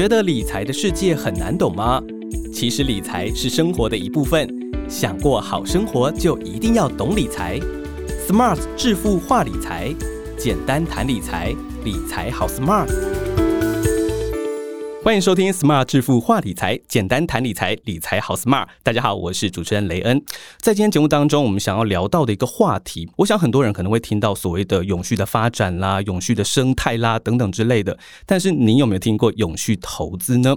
觉得理财的世界很难懂吗？其实理财是生活的一部分，想过好生活就一定要懂理财。Smart 致富化理财，简单谈理财，理财好 Smart。欢迎收听 Smart 致富话理财，简单谈理财，理财好 Smart。大家好，我是主持人雷恩。在今天节目当中，我们想要聊到的一个话题，我想很多人可能会听到所谓的永续的发展啦、永续的生态啦等等之类的。但是，你有没有听过永续投资呢？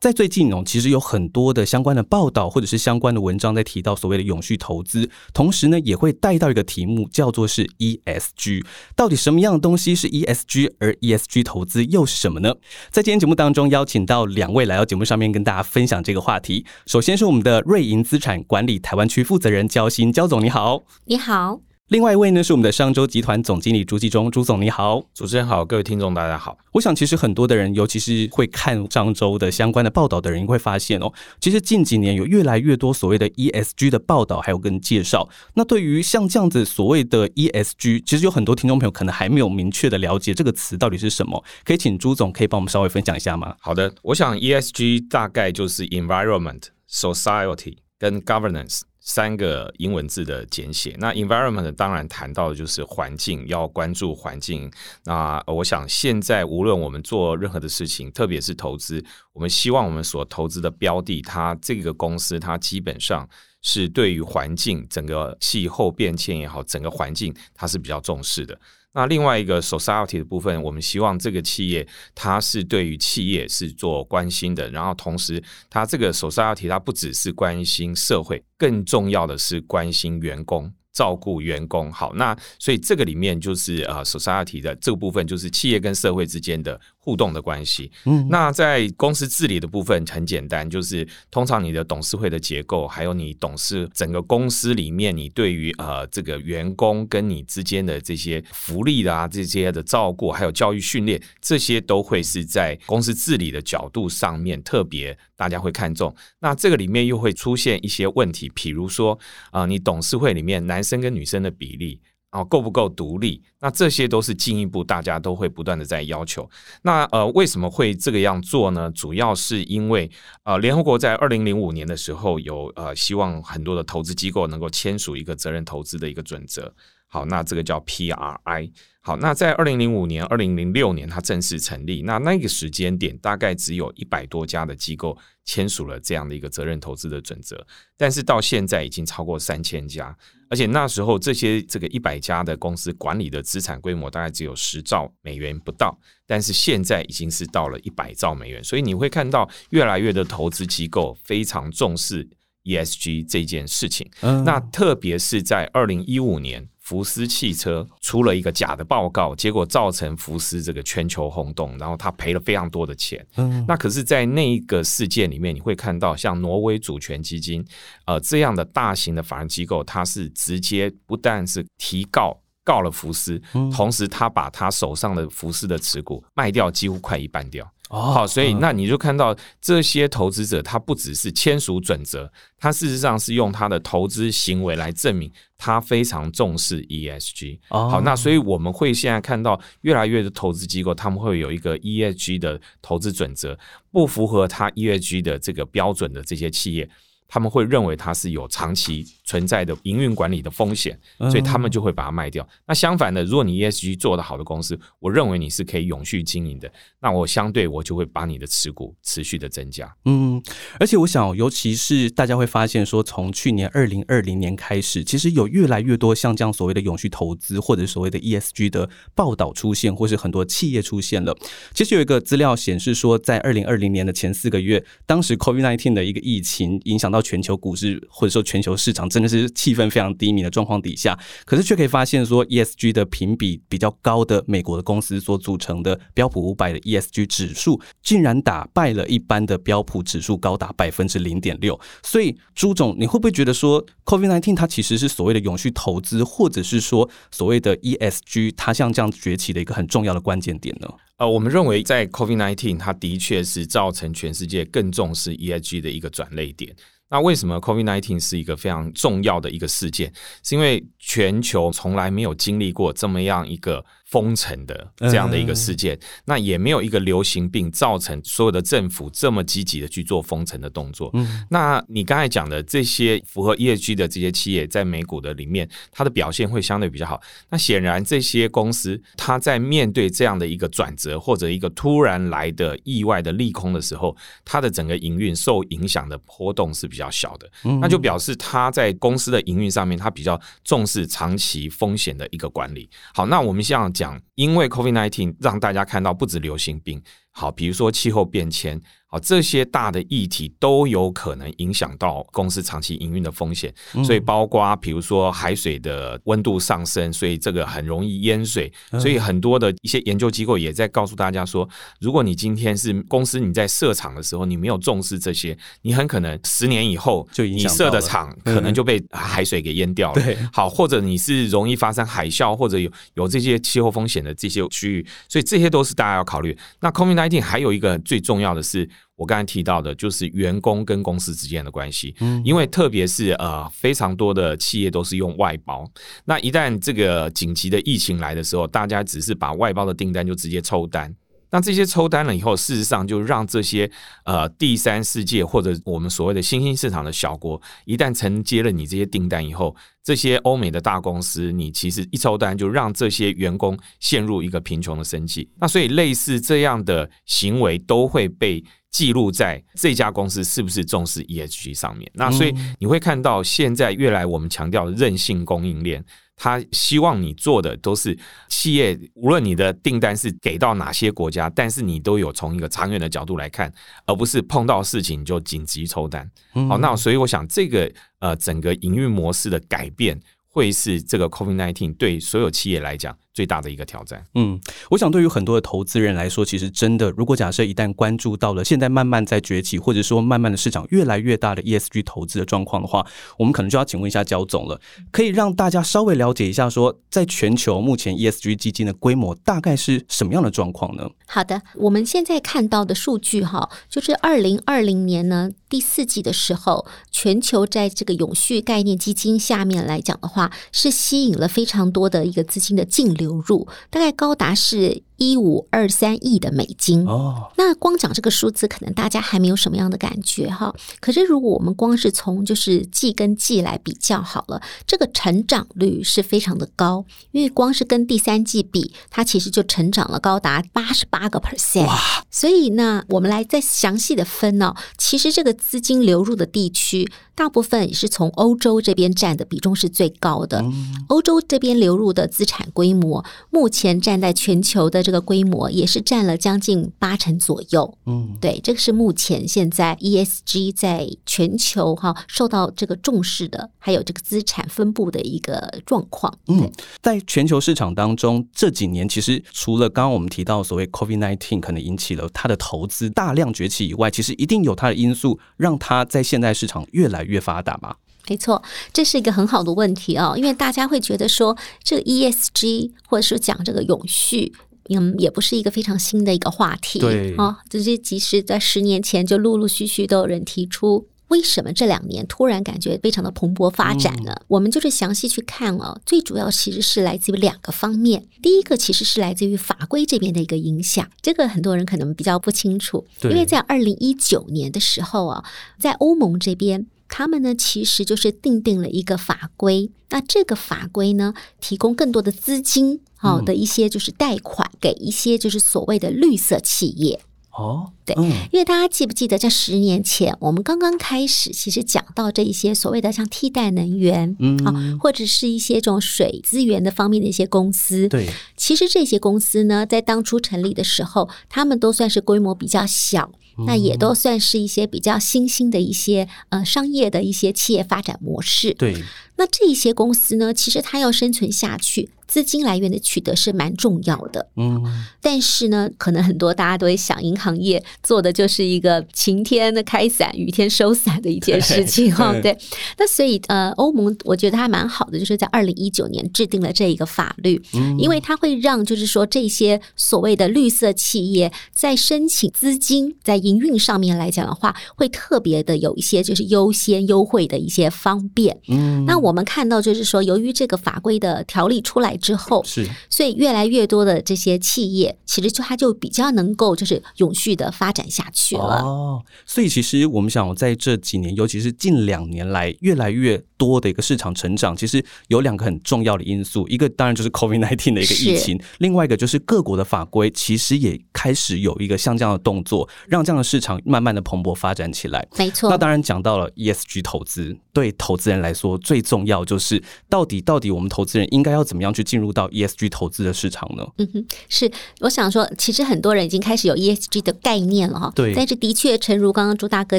在最近哦，其实有很多的相关的报道或者是相关的文章在提到所谓的永续投资，同时呢，也会带到一个题目，叫做是 ESG。到底什么样的东西是 ESG，而 ESG 投资又是什么呢？在今天节目当中，邀请到两位来到节目上面跟大家分享这个话题。首先是我们的瑞银资产管理台湾区负责人焦鑫焦总，你好，你好。另外一位呢是我们的商周集团总经理朱继忠，朱总你好，主持人好，各位听众大家好。我想其实很多的人，尤其是会看商周的相关的报道的人，会发现哦，其实近几年有越来越多所谓的 ESG 的报道，还有跟介绍。那对于像这样子所谓的 ESG，其实有很多听众朋友可能还没有明确的了解这个词到底是什么，可以请朱总可以帮我们稍微分享一下吗？好的，我想 ESG 大概就是 Environment、Society 跟 Governance。三个英文字的简写。那 environment 当然谈到的就是环境，要关注环境。那我想现在无论我们做任何的事情，特别是投资，我们希望我们所投资的标的，它这个公司它基本上是对于环境整个气候变迁也好，整个环境它是比较重视的。那另外一个 society 的部分，我们希望这个企业它是对于企业是做关心的，然后同时它这个 society 它不只是关心社会，更重要的是关心员工。照顾员工好，那所以这个里面就是呃，society 的这个部分就是企业跟社会之间的互动的关系。嗯，那在公司治理的部分很简单，就是通常你的董事会的结构，还有你董事整个公司里面，你对于呃这个员工跟你之间的这些福利的啊这些的照顾，还有教育训练，这些都会是在公司治理的角度上面特别大家会看重。那这个里面又会出现一些问题，比如说啊，你董事会里面男。男生跟女生的比例啊够不够独立？那这些都是进一步，大家都会不断的在要求。那呃，为什么会这个样做呢？主要是因为呃，联合国在二零零五年的时候有呃，希望很多的投资机构能够签署一个责任投资的一个准则。好，那这个叫 PRI。好，那在二零零五年、二零零六年，它正式成立。那那个时间点，大概只有一百多家的机构签署了这样的一个责任投资的准则。但是到现在已经超过三千家，而且那时候这些这个一百家的公司管理的资产规模大概只有十兆美元不到，但是现在已经是到了一百兆美元。所以你会看到越来越的投资机构非常重视 ESG 这件事情。嗯那特别是在二零一五年。福斯汽车出了一个假的报告，结果造成福斯这个全球轰动，然后他赔了非常多的钱。嗯，那可是，在那一个事件里面，你会看到像挪威主权基金，呃，这样的大型的法人机构，它是直接不但是提告告了福斯，同时他把他手上的福斯的持股卖掉，几乎快一半掉。好，所以那你就看到这些投资者，他不只是签署准则，他事实上是用他的投资行为来证明他非常重视 ESG。好，那所以我们会现在看到越来越多投资机构，他们会有一个 ESG 的投资准则，不符合他 ESG 的这个标准的这些企业。他们会认为它是有长期存在的营运管理的风险，所以他们就会把它卖掉。那相反的，如果你 ESG 做得好的公司，我认为你是可以永续经营的，那我相对我就会把你的持股持续的增加。嗯，而且我想，尤其是大家会发现说，从去年二零二零年开始，其实有越来越多像这样所谓的永续投资或者所谓的 ESG 的报道出现，或是很多企业出现了。其实有一个资料显示说，在二零二零年的前四个月，当时 COVID-19 的一个疫情影响到。全球股市或者说全球市场真的是气氛非常低迷的状况底下，可是却可以发现说，ESG 的评比比较高的美国的公司所组成的标普五百的 ESG 指数，竟然打败了一般的标普指数高达百分之零点六。所以，朱总，你会不会觉得说，COVID-19 它其实是所谓的永续投资，或者是说所谓的 ESG 它像这样崛起的一个很重要的关键点呢？呃，我们认为在 COVID-19 它的确是造成全世界更重视 ESG 的一个转类点。那为什么 COVID-19 是一个非常重要的一个事件？是因为全球从来没有经历过这么样一个封城的这样的一个事件，那也没有一个流行病造成所有的政府这么积极的去做封城的动作。嗯，那你刚才讲的这些符合 ESG 的这些企业，在美股的里面，它的表现会相对比较好。那显然这些公司，它在面对这样的一个转折或者一个突然来的意外的利空的时候，它的整个营运受影响的波动是比较小的。嗯那就表示它在公司的营运上面，它比较重视长期风险的一个管理。好，那我们现在讲，因为 COVID-19 让大家看到不止流行病，好，比如说气候变迁。好，这些大的议题都有可能影响到公司长期营运的风险，所以包括比如说海水的温度上升，所以这个很容易淹水，所以很多的一些研究机构也在告诉大家说，如果你今天是公司你在设厂的时候，你没有重视这些，你很可能十年以后就你设的厂可能就被海水给淹掉了。对，好，或者你是容易发生海啸或者有有这些气候风险的这些区域，所以这些都是大家要考虑。那 COVID-19 还有一个最重要的是。我刚才提到的，就是员工跟公司之间的关系，嗯，因为特别是呃，非常多的企业都是用外包，那一旦这个紧急的疫情来的时候，大家只是把外包的订单就直接抽单。那这些抽单了以后，事实上就让这些呃第三世界或者我们所谓的新兴市场的小国，一旦承接了你这些订单以后，这些欧美的大公司，你其实一抽单就让这些员工陷入一个贫穷的生计。那所以类似这样的行为都会被记录在这家公司是不是重视 ESG 上面。那所以你会看到现在越来我们强调韧性供应链。他希望你做的都是企业，无论你的订单是给到哪些国家，但是你都有从一个长远的角度来看，而不是碰到事情就紧急抽单。好，那所以我想这个呃整个营运模式的改变，会是这个 COVID nineteen 对所有企业来讲。最大的一个挑战。嗯，我想对于很多的投资人来说，其实真的，如果假设一旦关注到了现在慢慢在崛起，或者说慢慢的市场越来越大的 ESG 投资的状况的话，我们可能就要请问一下焦总了，可以让大家稍微了解一下，说在全球目前 ESG 基金的规模大概是什么样的状况呢？好的，我们现在看到的数据哈，就是二零二零年呢第四季的时候，全球在这个永续概念基金下面来讲的话，是吸引了非常多的一个资金的净流投入，大概高达是。一五二三亿的美金哦，那光讲这个数字，可能大家还没有什么样的感觉哈。可是如果我们光是从就是季跟季来比较好了，这个成长率是非常的高，因为光是跟第三季比，它其实就成长了高达八十八个 percent 哇。所以呢，我们来再详细的分呢，其实这个资金流入的地区，大部分也是从欧洲这边占的比重是最高的。欧洲这边流入的资产规模，目前站在全球的。这个规模也是占了将近八成左右，嗯，对，这个是目前现在 ESG 在全球哈受到这个重视的，还有这个资产分布的一个状况。嗯，在全球市场当中，这几年其实除了刚刚我们提到所谓 COVID-19 可能引起了它的投资大量崛起以外，其实一定有它的因素让它在现在市场越来越发达吧？没错，这是一个很好的问题哦，因为大家会觉得说这个 ESG 或者是讲这个永续。嗯，也不是一个非常新的一个话题，对啊，这些即使在十年前就陆陆续续都有人提出，为什么这两年突然感觉非常的蓬勃发展呢？我们就是详细去看哦，最主要其实是来自于两个方面，第一个其实是来自于法规这边的一个影响，这个很多人可能比较不清楚，因为在二零一九年的时候啊，在欧盟这边。他们呢，其实就是定定了一个法规，那这个法规呢，提供更多的资金，好的一些就是贷款给一些就是所谓的绿色企业。哦，对，因为大家记不记得，在十年前我们刚刚开始，其实讲到这一些所谓的像替代能源，嗯。啊，或者是一些这种水资源的方面的一些公司，对，其实这些公司呢，在当初成立的时候，他们都算是规模比较小。那也都算是一些比较新兴的一些呃商业的一些企业发展模式。对，那这一些公司呢，其实它要生存下去。资金来源的取得是蛮重要的，嗯，但是呢，可能很多大家都会想，银行业做的就是一个晴天的开伞，雨天收伞的一件事情哈。对，那所以呃，欧盟我觉得它蛮好的，就是在二零一九年制定了这一个法律，因为它会让就是说这些所谓的绿色企业在申请资金在营运上面来讲的话，会特别的有一些就是优先优惠的一些方便。嗯，那我我们看到就是说，由于这个法规的条例出来之后，是所以越来越多的这些企业，其实就它就比较能够就是永续的发展下去了。哦，所以其实我们想在这几年，尤其是近两年来，越来越多的一个市场成长，其实有两个很重要的因素，一个当然就是 COVID nineteen 的一个疫情，另外一个就是各国的法规其实也开始有一个像这样的动作，让这样的市场慢慢的蓬勃发展起来。没错。那当然讲到了 ESG 投资，对投资人来说最重要就是到底到底我们投资人应该要怎么样去进入到 ESG 投资的市场呢？嗯哼，是我想说，其实很多人已经开始有 ESG 的概念了哈。对。但是的确，诚如刚刚朱大哥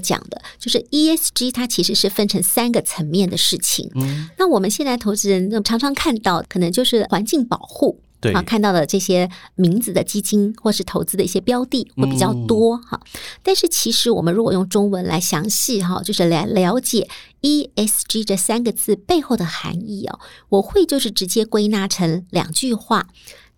讲的，就是 ESG 它其实是分成三个层面的事情。嗯。那我们现在投资人常常看到，可能就是环境保护。对。啊，看到的这些名字的基金或是投资的一些标的会比较多哈。但是其实我们如果用中文来详细哈，就是来了解 ESG 这三个字背后的含义哦，我会就是直接归纳成两句话。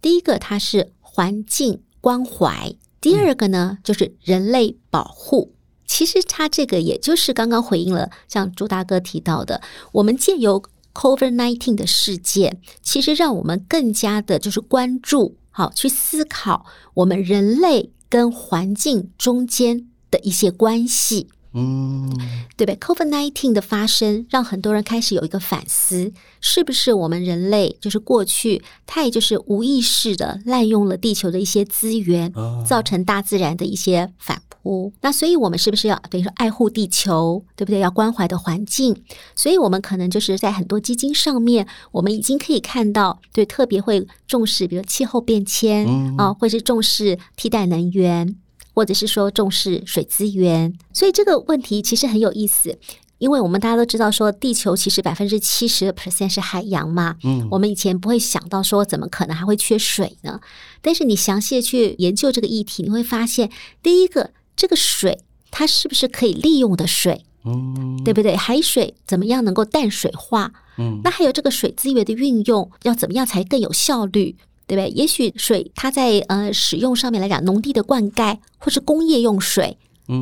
第一个，它是环境关怀；第二个呢，就是人类保护。其实它这个也就是刚刚回应了，像朱大哥提到的，我们借由 Covid nineteen 的事件，其实让我们更加的就是关注，好去思考我们人类跟环境中间的一些关系。嗯，对不对？Covid nineteen 的发生，让很多人开始有一个反思，是不是我们人类就是过去太就是无意识的滥用了地球的一些资源，造成大自然的一些反扑？那所以我们是不是要等于说爱护地球，对不对？要关怀的环境，所以我们可能就是在很多基金上面，我们已经可以看到，对，特别会重视，比如气候变迁啊，或是重视替代能源。或者是说重视水资源，所以这个问题其实很有意思，因为我们大家都知道说，地球其实百分之七十的 percent 是海洋嘛，嗯，我们以前不会想到说，怎么可能还会缺水呢？但是你详细的去研究这个议题，你会发现，第一个，这个水它是不是可以利用的水，嗯，对不对？海水怎么样能够淡水化？嗯，那还有这个水资源的运用，要怎么样才更有效率？对不对？也许水它在呃使用上面来讲，农地的灌溉或是工业用水，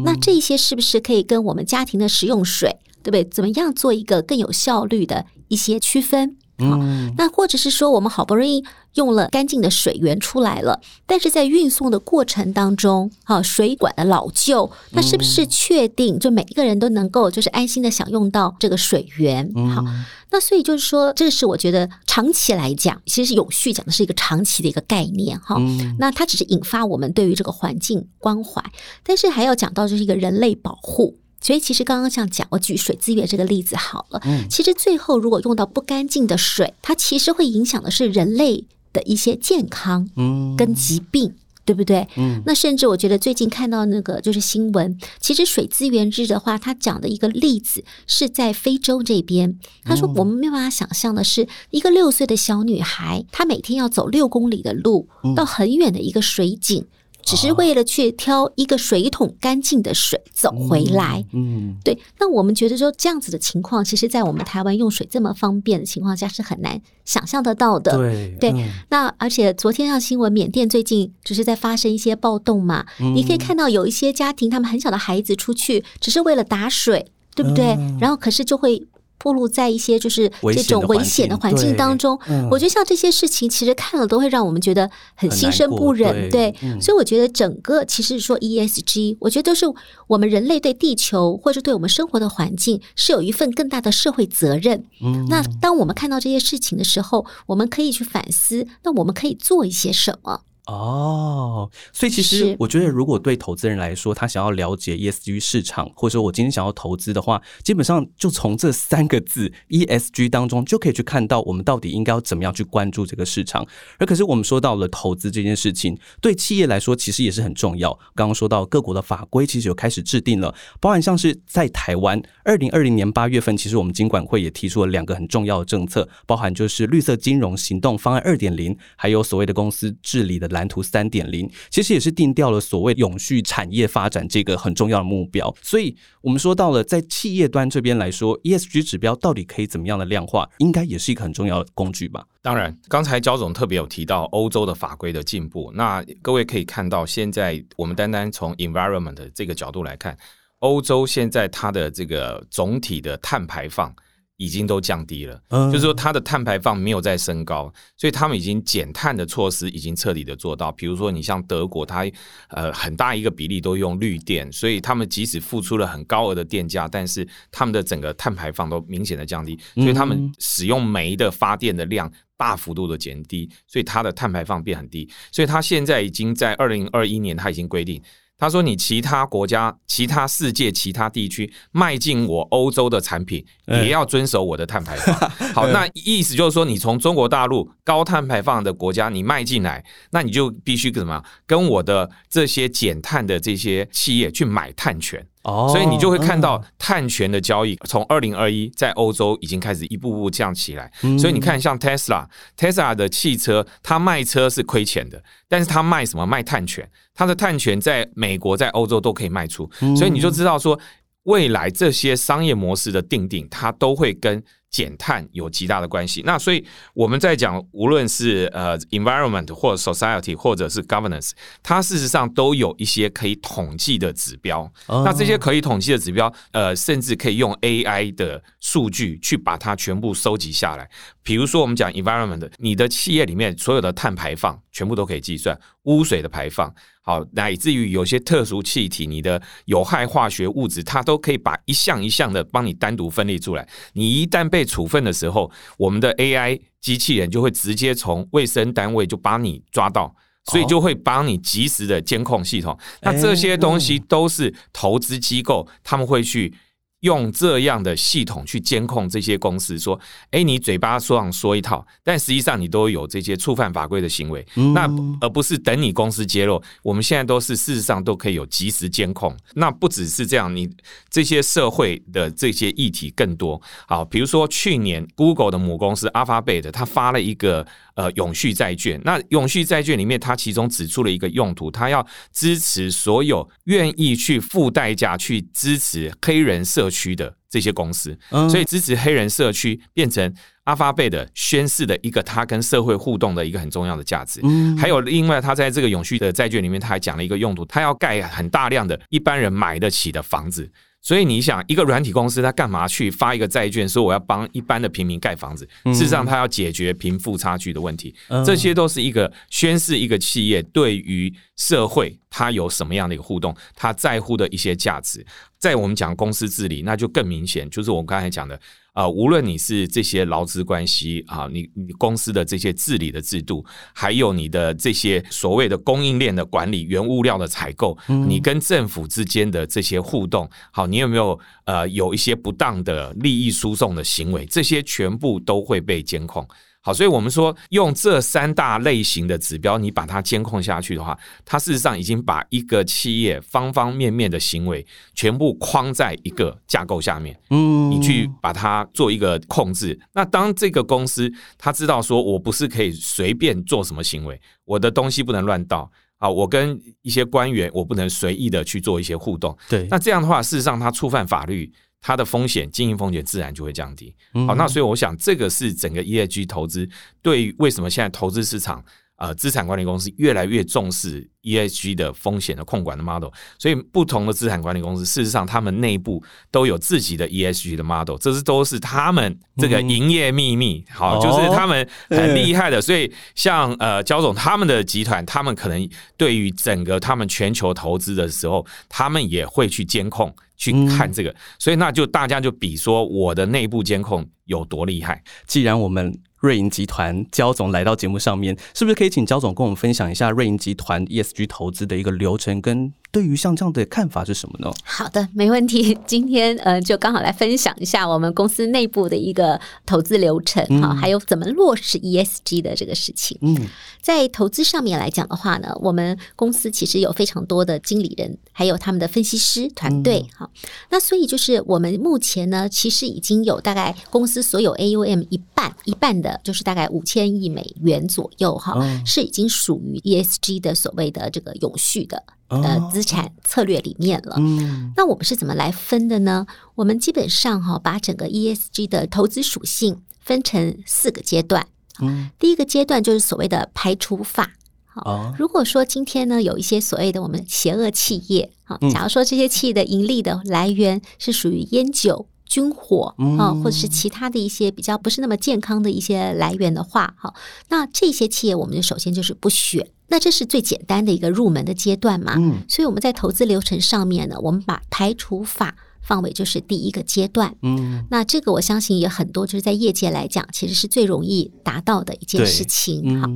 那这些是不是可以跟我们家庭的食用水，对不对？怎么样做一个更有效率的一些区分？好，那或者是说，我们好不容易用了干净的水源出来了，但是在运送的过程当中，啊，水管的老旧，那是不是确定就每一个人都能够就是安心的享用到这个水源？好，那所以就是说，这是我觉得长期来讲，其实永续讲的是一个长期的一个概念哈。那它只是引发我们对于这个环境关怀，但是还要讲到就是一个人类保护。所以其实刚刚这样讲，我举水资源这个例子好了。嗯，其实最后如果用到不干净的水，它其实会影响的是人类的一些健康，嗯，跟疾病，对不对？嗯，那甚至我觉得最近看到那个就是新闻，其实水资源日的话，它讲的一个例子是在非洲这边。他说我们没有办法想象的是，一个六岁的小女孩，她每天要走六公里的路，到很远的一个水井。只是为了去挑一个水桶干净的水走回来，嗯，对。那我们觉得说这样子的情况，其实，在我们台湾用水这么方便的情况下，是很难想象得到的。对对。那而且昨天上新闻，缅甸最近就是在发生一些暴动嘛，你可以看到有一些家庭，他们很小的孩子出去，只是为了打水，对不对？然后可是就会。暴露在一些就是这种危险的环境当中，我觉得像这些事情，其实看了都会让我们觉得很心生不忍。对，所以我觉得整个其实说 ESG，我觉得都是我们人类对地球或者对我们生活的环境是有一份更大的社会责任。嗯，那当我们看到这些事情的时候，我们可以去反思，那我们可以做一些什么？哦，所以其实我觉得，如果对投资人来说，他想要了解 ESG 市场，或者说我今天想要投资的话，基本上就从这三个字 ESG 当中就可以去看到我们到底应该要怎么样去关注这个市场。而可是我们说到了投资这件事情，对企业来说其实也是很重要。刚刚说到各国的法规其实有开始制定了，包含像是在台湾，二零二零年八月份，其实我们金管会也提出了两个很重要的政策，包含就是绿色金融行动方案二点零，还有所谓的公司治理的蓝。图三点零其实也是定掉了所谓永续产业发展这个很重要的目标，所以我们说到了在企业端这边来说，ESG 指标到底可以怎么样的量化，应该也是一个很重要的工具吧。当然，刚才焦总特别有提到欧洲的法规的进步，那各位可以看到，现在我们单单从 environment 这个角度来看，欧洲现在它的这个总体的碳排放。已经都降低了，就是说它的碳排放没有再升高，所以他们已经减碳的措施已经彻底的做到。比如说，你像德国，它呃很大一个比例都用绿电，所以他们即使付出了很高额的电价，但是他们的整个碳排放都明显的降低，所以他们使用煤的发电的量大幅度的减低，所以它的碳排放变很低。所以它现在已经在二零二一年，它已经规定。他说：“你其他国家、其他世界、其他地区迈进我欧洲的产品，也要遵守我的碳排放。好，那意思就是说，你从中国大陆高碳排放的国家你迈进来，那你就必须怎么跟我的这些减碳的这些企业去买碳权。”哦，所以你就会看到碳权的交易从二零二一在欧洲已经开始一步步这样起来。所以你看，像 Tesla，Tesla 的汽车，它卖车是亏钱的，但是它卖什么？卖碳权，它的碳权在美国、在欧洲都可以卖出。所以你就知道说，未来这些商业模式的定定，它都会跟。减碳有极大的关系。那所以我们在讲，无论是呃 environment 或者 society 或者是 governance，它事实上都有一些可以统计的指标。那这些可以统计的指标，呃，甚至可以用 AI 的数据去把它全部收集下来。比如说，我们讲 environment，你的企业里面所有的碳排放全部都可以计算，污水的排放。好，乃至于有些特殊气体，你的有害化学物质，它都可以把一项一项的帮你单独分类出来。你一旦被处分的时候，我们的 AI 机器人就会直接从卫生单位就把你抓到，所以就会帮你及时的监控系统。那这些东西都是投资机构他们会去。用这样的系统去监控这些公司，说：“哎，你嘴巴说上说一套，但实际上你都有这些触犯法规的行为。那而不是等你公司揭露，我们现在都是事实上都可以有及时监控。那不只是这样，你这些社会的这些议题更多。好，比如说去年 Google 的母公司 Alphabet，它发了一个。”呃，永续债券，那永续债券里面，它其中指出了一个用途，它要支持所有愿意去付代价去支持黑人社区的这些公司，所以支持黑人社区变成阿发贝的宣誓的一个他跟社会互动的一个很重要的价值。还有另外，他在这个永续的债券里面，他还讲了一个用途，他要盖很大量的一般人买得起的房子。所以你想，一个软体公司，它干嘛去发一个债券，说我要帮一般的平民盖房子？事实上，它要解决贫富差距的问题。这些都是一个宣示一个企业对于社会它有什么样的一个互动，它在乎的一些价值。在我们讲公司治理，那就更明显，就是我刚才讲的。啊，无论你是这些劳资关系啊，你你公司的这些治理的制度，还有你的这些所谓的供应链的管理、原物料的采购，你跟政府之间的这些互动，好，你有没有呃有一些不当的利益输送的行为？这些全部都会被监控。好，所以我们说用这三大类型的指标，你把它监控下去的话，它事实上已经把一个企业方方面面的行为全部框在一个架构下面。嗯，你去把它做一个控制。那当这个公司他知道说我不是可以随便做什么行为，我的东西不能乱倒啊，我跟一些官员我不能随意的去做一些互动。对，那这样的话，事实上他触犯法律。它的风险，经营风险自然就会降低。好，那所以我想，这个是整个 ESG 投资对为什么现在投资市场呃资产管理公司越来越重视 ESG 的风险的控管的 model。所以不同的资产管理公司，事实上他们内部都有自己的 ESG 的 model，这是都是他们这个营业秘密。好，就是他们很厉害的。所以像呃焦总他们的集团，他们可能对于整个他们全球投资的时候，他们也会去监控。去看这个，所以那就大家就比说我的内部监控有多厉害。既然我们瑞银集团焦总来到节目上面，是不是可以请焦总跟我们分享一下瑞银集团 ESG 投资的一个流程跟？对于像这样的看法是什么呢？好的，没问题。今天呃，就刚好来分享一下我们公司内部的一个投资流程哈，还有怎么落实 ESG 的这个事情。嗯，在投资上面来讲的话呢，我们公司其实有非常多的经理人，还有他们的分析师团队哈。那所以就是我们目前呢，其实已经有大概公司所有 AUM 一半一半的，就是大概五千亿美元左右哈，是已经属于 ESG 的所谓的这个永续的。呃，资产策略里面了。嗯，那我们是怎么来分的呢？我们基本上哈，把整个 ESG 的投资属性分成四个阶段。嗯，第一个阶段就是所谓的排除法。好，如果说今天呢，有一些所谓的我们邪恶企业，好，假如说这些企业的盈利的来源是属于烟酒。军火啊，或者是其他的一些比较不是那么健康的一些来源的话，哈，那这些企业我们就首先就是不选。那这是最简单的一个入门的阶段嘛？嗯，所以我们在投资流程上面呢，我们把排除法。放为就是第一个阶段，嗯，那这个我相信也很多，就是在业界来讲，其实是最容易达到的一件事情。好，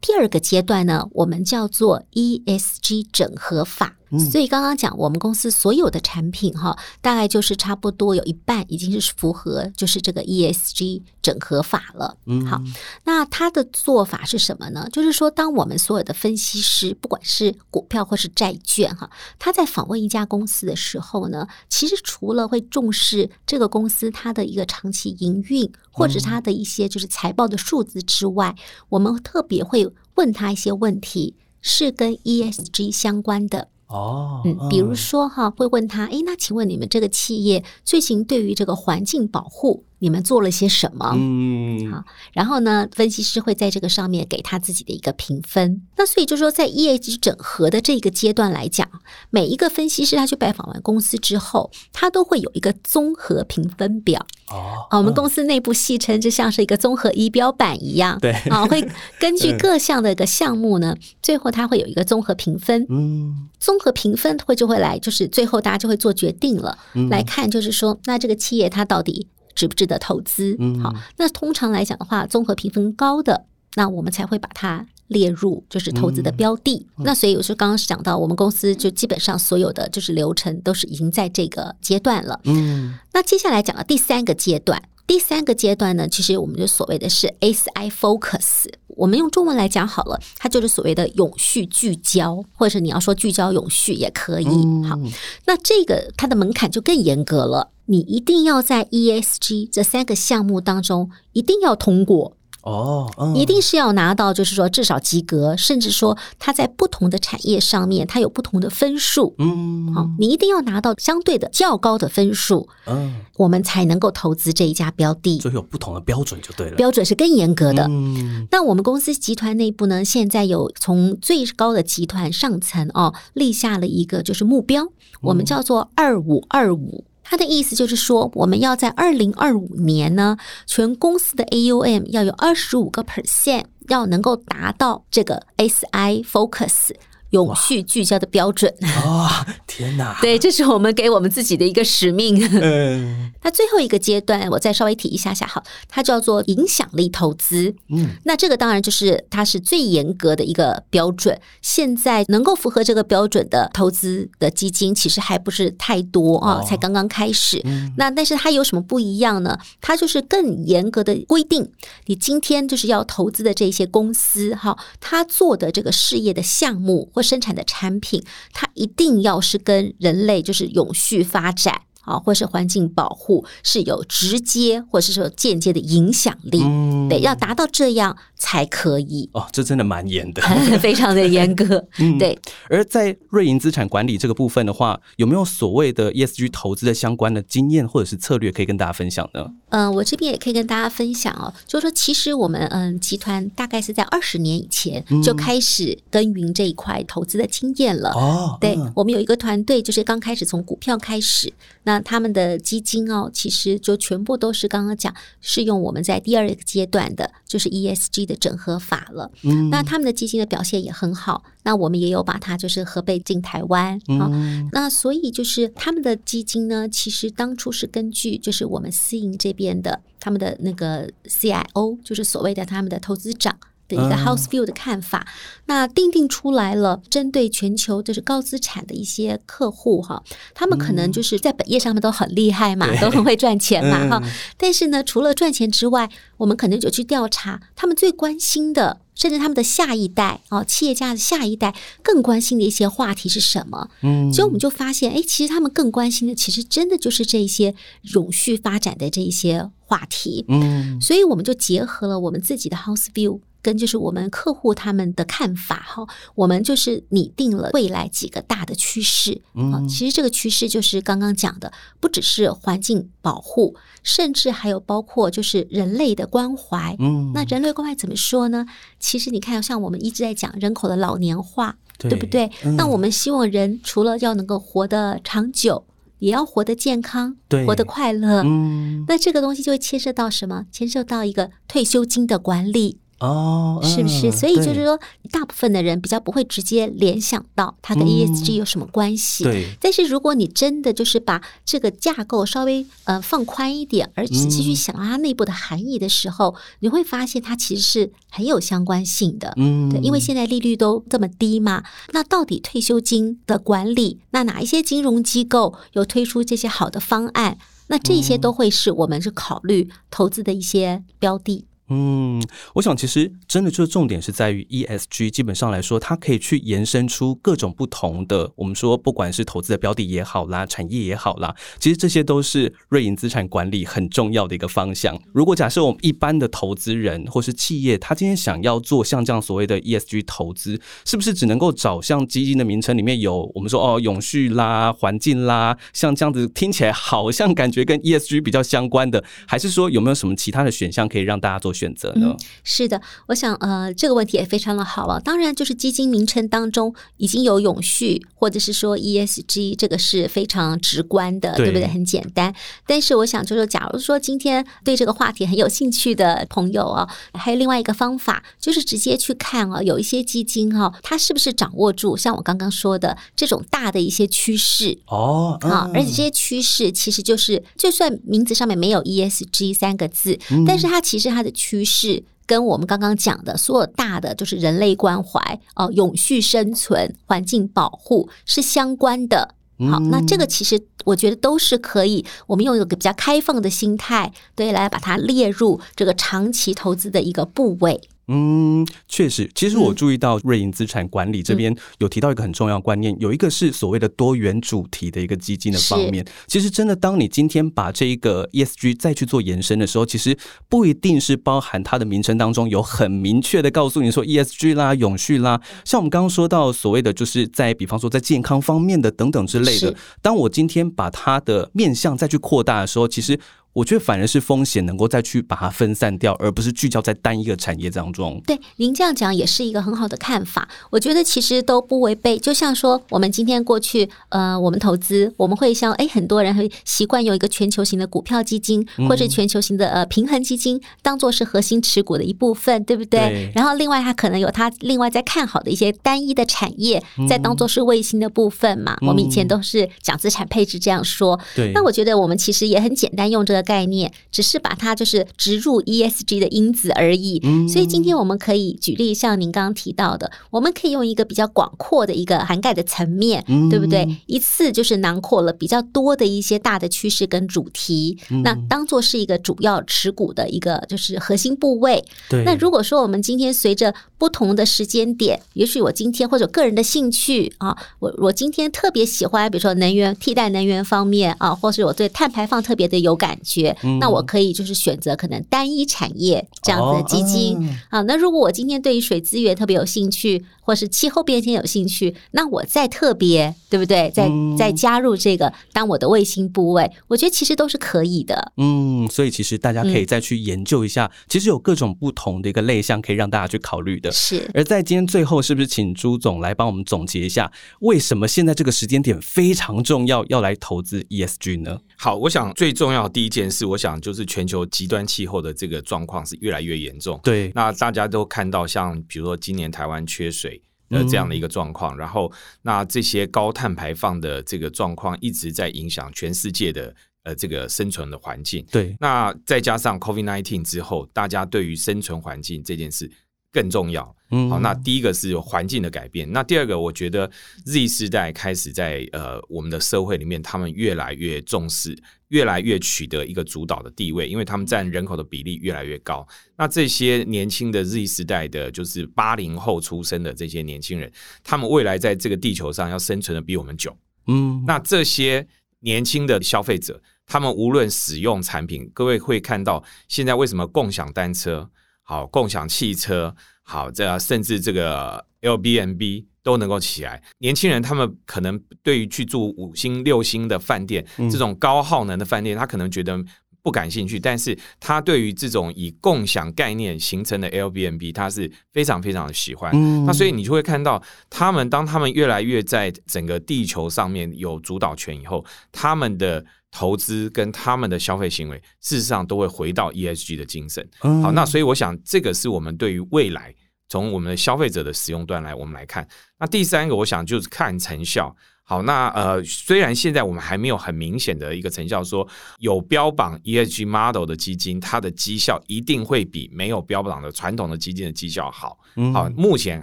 第二个阶段呢，我们叫做 ESG 整合法。所以刚刚讲，我们公司所有的产品哈，大概就是差不多有一半已经是符合就是这个 ESG 整合法了。嗯，好，那他的做法是什么呢？就是说，当我们所有的分析师，不管是股票或是债券哈，他在访问一家公司的时候呢，其实除了会重视这个公司它的一个长期营运，或者它的一些就是财报的数字之外，我们特别会问他一些问题，是跟 ESG 相关的。哦，嗯，比如说哈，会问他，哎，那请问你们这个企业最近对于这个环境保护？你们做了些什么？嗯，好，然后呢，分析师会在这个上面给他自己的一个评分。那所以就说，在 ESG 整合的这个阶段来讲，每一个分析师他去拜访完公司之后，他都会有一个综合评分表。哦，我们公司内部戏称就像是一个综合仪表板一样。对，啊，会根据 各项的一个项目呢，最后他会有一个综合评分。嗯，综合评分会就会来，就是最后大家就会做决定了。来看，就是说，那这个企业它到底。值不值得投资？好，那通常来讲的话，综合评分高的，那我们才会把它列入就是投资的标的。那所以我说刚刚是讲到，我们公司就基本上所有的就是流程都是已经在这个阶段了。嗯，那接下来讲到第三个阶段，第三个阶段呢，其实我们就所谓的是 SI Focus，我们用中文来讲好了，它就是所谓的永续聚焦，或者是你要说聚焦永续也可以。好，那这个它的门槛就更严格了。你一定要在 ESG 这三个项目当中一定要通过哦，一定是要拿到，就是说至少及格，甚至说它在不同的产业上面它有不同的分数，嗯，好，你一定要拿到相对的较高的分数，嗯，我们才能够投资这一家标的，所以有不同的标准就对了，标准是更严格的。嗯，那我们公司集团内部呢，现在有从最高的集团上层哦立下了一个就是目标，我们叫做二五二五。他的意思就是说，我们要在二零二五年呢，全公司的 AUM 要有二十五个 percent，要能够达到这个 SI Focus。永续聚焦的标准哦！天哪，对，这是我们给我们自己的一个使命。嗯，那最后一个阶段，我再稍微提一下下哈，它叫做影响力投资。嗯，那这个当然就是它是最严格的一个标准。现在能够符合这个标准的投资的基金，其实还不是太多啊，才刚刚开始。那但是它有什么不一样呢？它就是更严格的规定，你今天就是要投资的这些公司哈，它做的这个事业的项目或生产的产品，它一定要是跟人类就是永续发展啊，或是环境保护是有直接或者是说间接的影响力。对，要达到这样才可以。哦，这真的蛮严的，非常的严格。嗯对。而在瑞银资产管理这个部分的话，有没有所谓的 ESG 投资的相关的经验或者是策略可以跟大家分享呢？嗯，我这边也可以跟大家分享哦，就是说，其实我们嗯集团大概是在二十年以前就开始耕耘这一块投资的经验了。哦，对，我们有一个团队，就是刚开始从股票开始，那他们的基金哦，其实就全部都是刚刚讲是用我们在第二个阶段的，就是 ESG 的整合法了。嗯，那他们的基金的表现也很好，那我们也有把它就是合备进台湾。好，那所以就是他们的基金呢，其实当初是根据就是我们私营这边。边的他们的那个 CIO 就是所谓的他们的投资长。的一个 House View 的看法，那定定出来了，针对全球就是高资产的一些客户哈，他们可能就是在本业上面都很厉害嘛，都很会赚钱嘛哈，但是呢，除了赚钱之外，我们可能就去调查他们最关心的。甚至他们的下一代哦，企业家的下一代更关心的一些话题是什么？嗯，所以我们就发现，哎，其实他们更关心的，其实真的就是这些永续发展的这一些话题。嗯，所以我们就结合了我们自己的 House View。跟就是我们客户他们的看法哈，我们就是拟定了未来几个大的趋势。嗯，其实这个趋势就是刚刚讲的，不只是环境保护，甚至还有包括就是人类的关怀。嗯，那人类关怀怎么说呢？其实你看，像我们一直在讲人口的老年化，对不对？那我们希望人除了要能够活得长久。也要活得健康，活得快乐。嗯，那这个东西就会牵涉到什么？牵涉到一个退休金的管理。哦，是不是？所以就是说，大部分的人比较不会直接联想到它跟 ESG 有什么关系。对，但是如果你真的就是把这个架构稍微呃放宽一点，而仔细去想它内部的含义的时候，你会发现它其实是很有相关性的。嗯，对，因为现在利率都这么低嘛，那到底退休金的管理，那哪一些金融机构有推出这些好的方案？那这些都会是我们是考虑投资的一些标的。嗯，我想其实真的就是重点是在于 ESG，基本上来说，它可以去延伸出各种不同的，我们说不管是投资的标的也好啦，产业也好啦，其实这些都是瑞银资产管理很重要的一个方向。如果假设我们一般的投资人或是企业，他今天想要做像这样所谓的 ESG 投资，是不是只能够找像基金的名称里面有我们说哦永续啦、环境啦，像这样子听起来好像感觉跟 ESG 比较相关的，还是说有没有什么其他的选项可以让大家做选择呢？是的，我想呃，这个问题也非常的好啊。当然，就是基金名称当中已经有永续，或者是说 ESG，这个是非常直观的，对对不对？很简单。但是我想就是，假如说今天对这个话题很有兴趣的朋友啊，还有另外一个方法，就是直接去看啊，有一些基金哈、它是不是掌握住像我刚刚说的这种大的一些趋势。哦，啊，嗯而且这些趋势其实就是，就算名字上面没有 ESG 三个字，但是它其实它的趋势跟我们刚刚讲的所有大的就是人类关怀、哦、永续生存、环境保护是相关的。好，那这个其实我觉得都是可以，我们用一个比较开放的心态，对，来把它列入这个长期投资的一个部位。嗯，确实，其实我嗯注意到瑞银资产管理这边有提到一个很重要观念，有一个是所谓的多元主题的一个基金的方面。其实真的，当你今天把这一个 ESG 再去做延伸的时候，其实不一定是包含它的名称当中有很明确的告诉你说 ESG 啦、永续啦，像我们刚刚说到所谓的就是在比方说在健康方面的等等之类的。当我今天把它的面向再去扩大的时候，其实。我觉得反而是风险能够再去把它分散掉，而不是聚焦在单一个产业当中。对，您这样讲也是一个很好的看法。我觉得其实都不违背。就像说，我们今天过去，呃，我们投资，我们会像哎，很多人会习惯用一个全球型的股票基金，或者全球型的呃平衡基金，当做是核心持股的一部分，对不对？对然后另外，它可能有它另外在看好的一些单一的产业，再当做是卫星的部分嘛。我们以前都是讲资产配置这样说。对，那我觉得我们其实也很简单用这个概念，只是把它就是植入 ESG 的因子而已。所以今天我们可以举例，像您刚刚提到的，我们可以用一个比较广阔的一个涵盖的层面，对不对？一次就是囊括了比较多的一些大的趋势跟主题，那当做是一个主要持股的一个就是核心部位。对，那如果说我们今天随着不同的时间点，也许我今天或者个人的兴趣啊，我我今天特别喜欢，比如说能源替代能源方面啊，或是我对碳排放特别的有感觉，那我可以就是选择可能单一产业这样子的基金、哦啊。那如果我今天对于水资源特别有兴趣，或是气候变迁有兴趣，那我再特别对不对？再再加入这个当我的卫星部位，我觉得其实都是可以的。嗯，所以其实大家可以再去研究一下，其实有各种不同的一个类项可以让大家去考虑的。是。而在今天最后，是不是请朱总来帮我们总结一下，为什么现在这个时间点非常重要，要来投资 ESG 呢？好，我想最重要的第一件事，我想就是全球极端气候的这个状况是越来越严重。对，那大家都看到，像比如说今年台湾缺水。的这样的一个状况，然后那这些高碳排放的这个状况一直在影响全世界的呃这个生存的环境。对，那再加上 COVID nineteen 之后，大家对于生存环境这件事更重要。嗯好，那第一个是环境的改变，那第二个，我觉得 Z 世代开始在呃我们的社会里面，他们越来越重视，越来越取得一个主导的地位，因为他们占人口的比例越来越高。那这些年轻的 Z 世代的，就是八零后出生的这些年轻人，他们未来在这个地球上要生存的比我们久。嗯，那这些年轻的消费者，他们无论使用产品，各位会看到现在为什么共享单车、好共享汽车、好这甚至这个 Airbnb 都能够起来。年轻人他们可能对于去住五星、六星的饭店、嗯这种高耗能的饭店，他可能觉得不感兴趣，但是他对于这种以共享概念形成的 L B N B，他是非常非常的喜欢。那所以你就会看到，他们当他们越来越在整个地球上面有主导权以后，他们的投资跟他们的消费行为，事实上都会回到 E S G 的精神。好，那所以我想，这个是我们对于未来从我们的消费者的使用端来，我们来看。那第三个，我想就是看成效。好，那呃，虽然现在我们还没有很明显的一个成效，说有标榜 ESG model 的基金，它的绩效一定会比没有标榜的传统的基金的绩效好。好，目前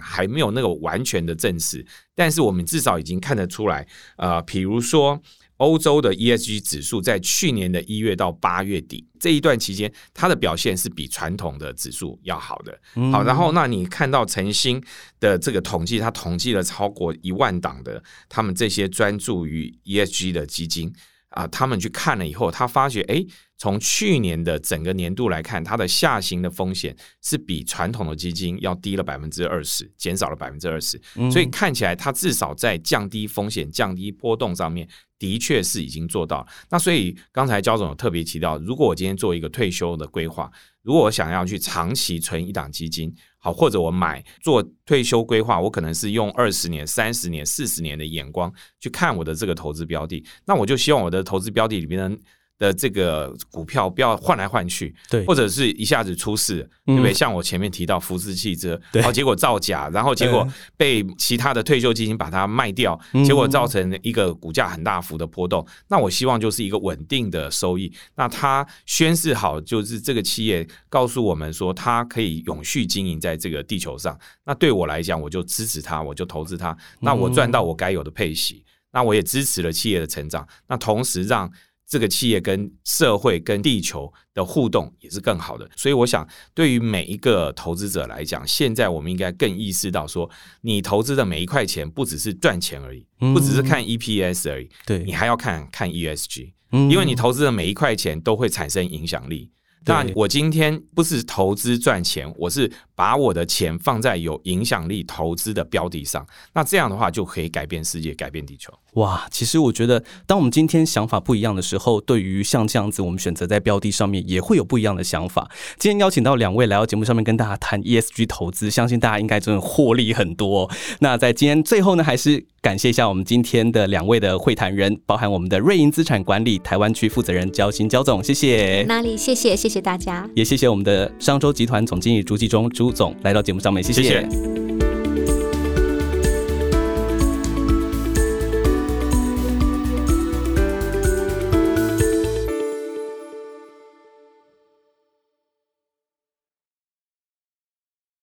还没有那个完全的证实，但是我们至少已经看得出来，呃，比如说。欧洲的 ESG 指数在去年的一月到八月底这一段期间，它的表现是比传统的指数要好的。好，然后那你看到晨星的这个统计，它统计了超过一万档的他们这些专注于 ESG 的基金啊，他们去看了以后，他发觉哎。从去年的整个年度来看，它的下行的风险是比传统的基金要低了百分之二十，减少了百分之二十。所以看起来它至少在降低风险、降低波动上面，的确是已经做到。那所以刚才焦总有特别提到，如果我今天做一个退休的规划，如果我想要去长期存一档基金，好，或者我买做退休规划，我可能是用二十年、三十年、四十年的眼光去看我的这个投资标的，那我就希望我的投资标的里面的。的这个股票不要换来换去，对，或者是一下子出事，对不对？像我前面提到福斯汽车，然后结果造假，然后结果被其他的退休基金把它卖掉，结果造成一个股价很大幅的波动。那我希望就是一个稳定的收益。那它宣示好，就是这个企业告诉我们说，它可以永续经营在这个地球上。那对我来讲，我就支持它，我就投资它。那我赚到我该有的配息，那我也支持了企业的成长。那同时让这个企业跟社会、跟地球的互动也是更好的，所以我想，对于每一个投资者来讲，现在我们应该更意识到，说你投资的每一块钱，不只是赚钱而已，不只是看 EPS 而已，对。你还要看看 ESG，因为你投资的每一块钱都会产生影响力。那我今天不是投资赚钱，我是把我的钱放在有影响力投资的标的上。那这样的话就可以改变世界，改变地球。哇，其实我觉得，当我们今天想法不一样的时候，对于像这样子，我们选择在标的上面也会有不一样的想法。今天邀请到两位来到节目上面跟大家谈 ESG 投资，相信大家应该真的获利很多。那在今天最后呢，还是感谢一下我们今天的两位的会谈人，包含我们的瑞银资产管理台湾区负责人焦新焦总，谢谢。哪里？谢谢谢。谢谢大家，也谢谢我们的商周集团总经理朱继忠朱总来到节目上面，谢谢。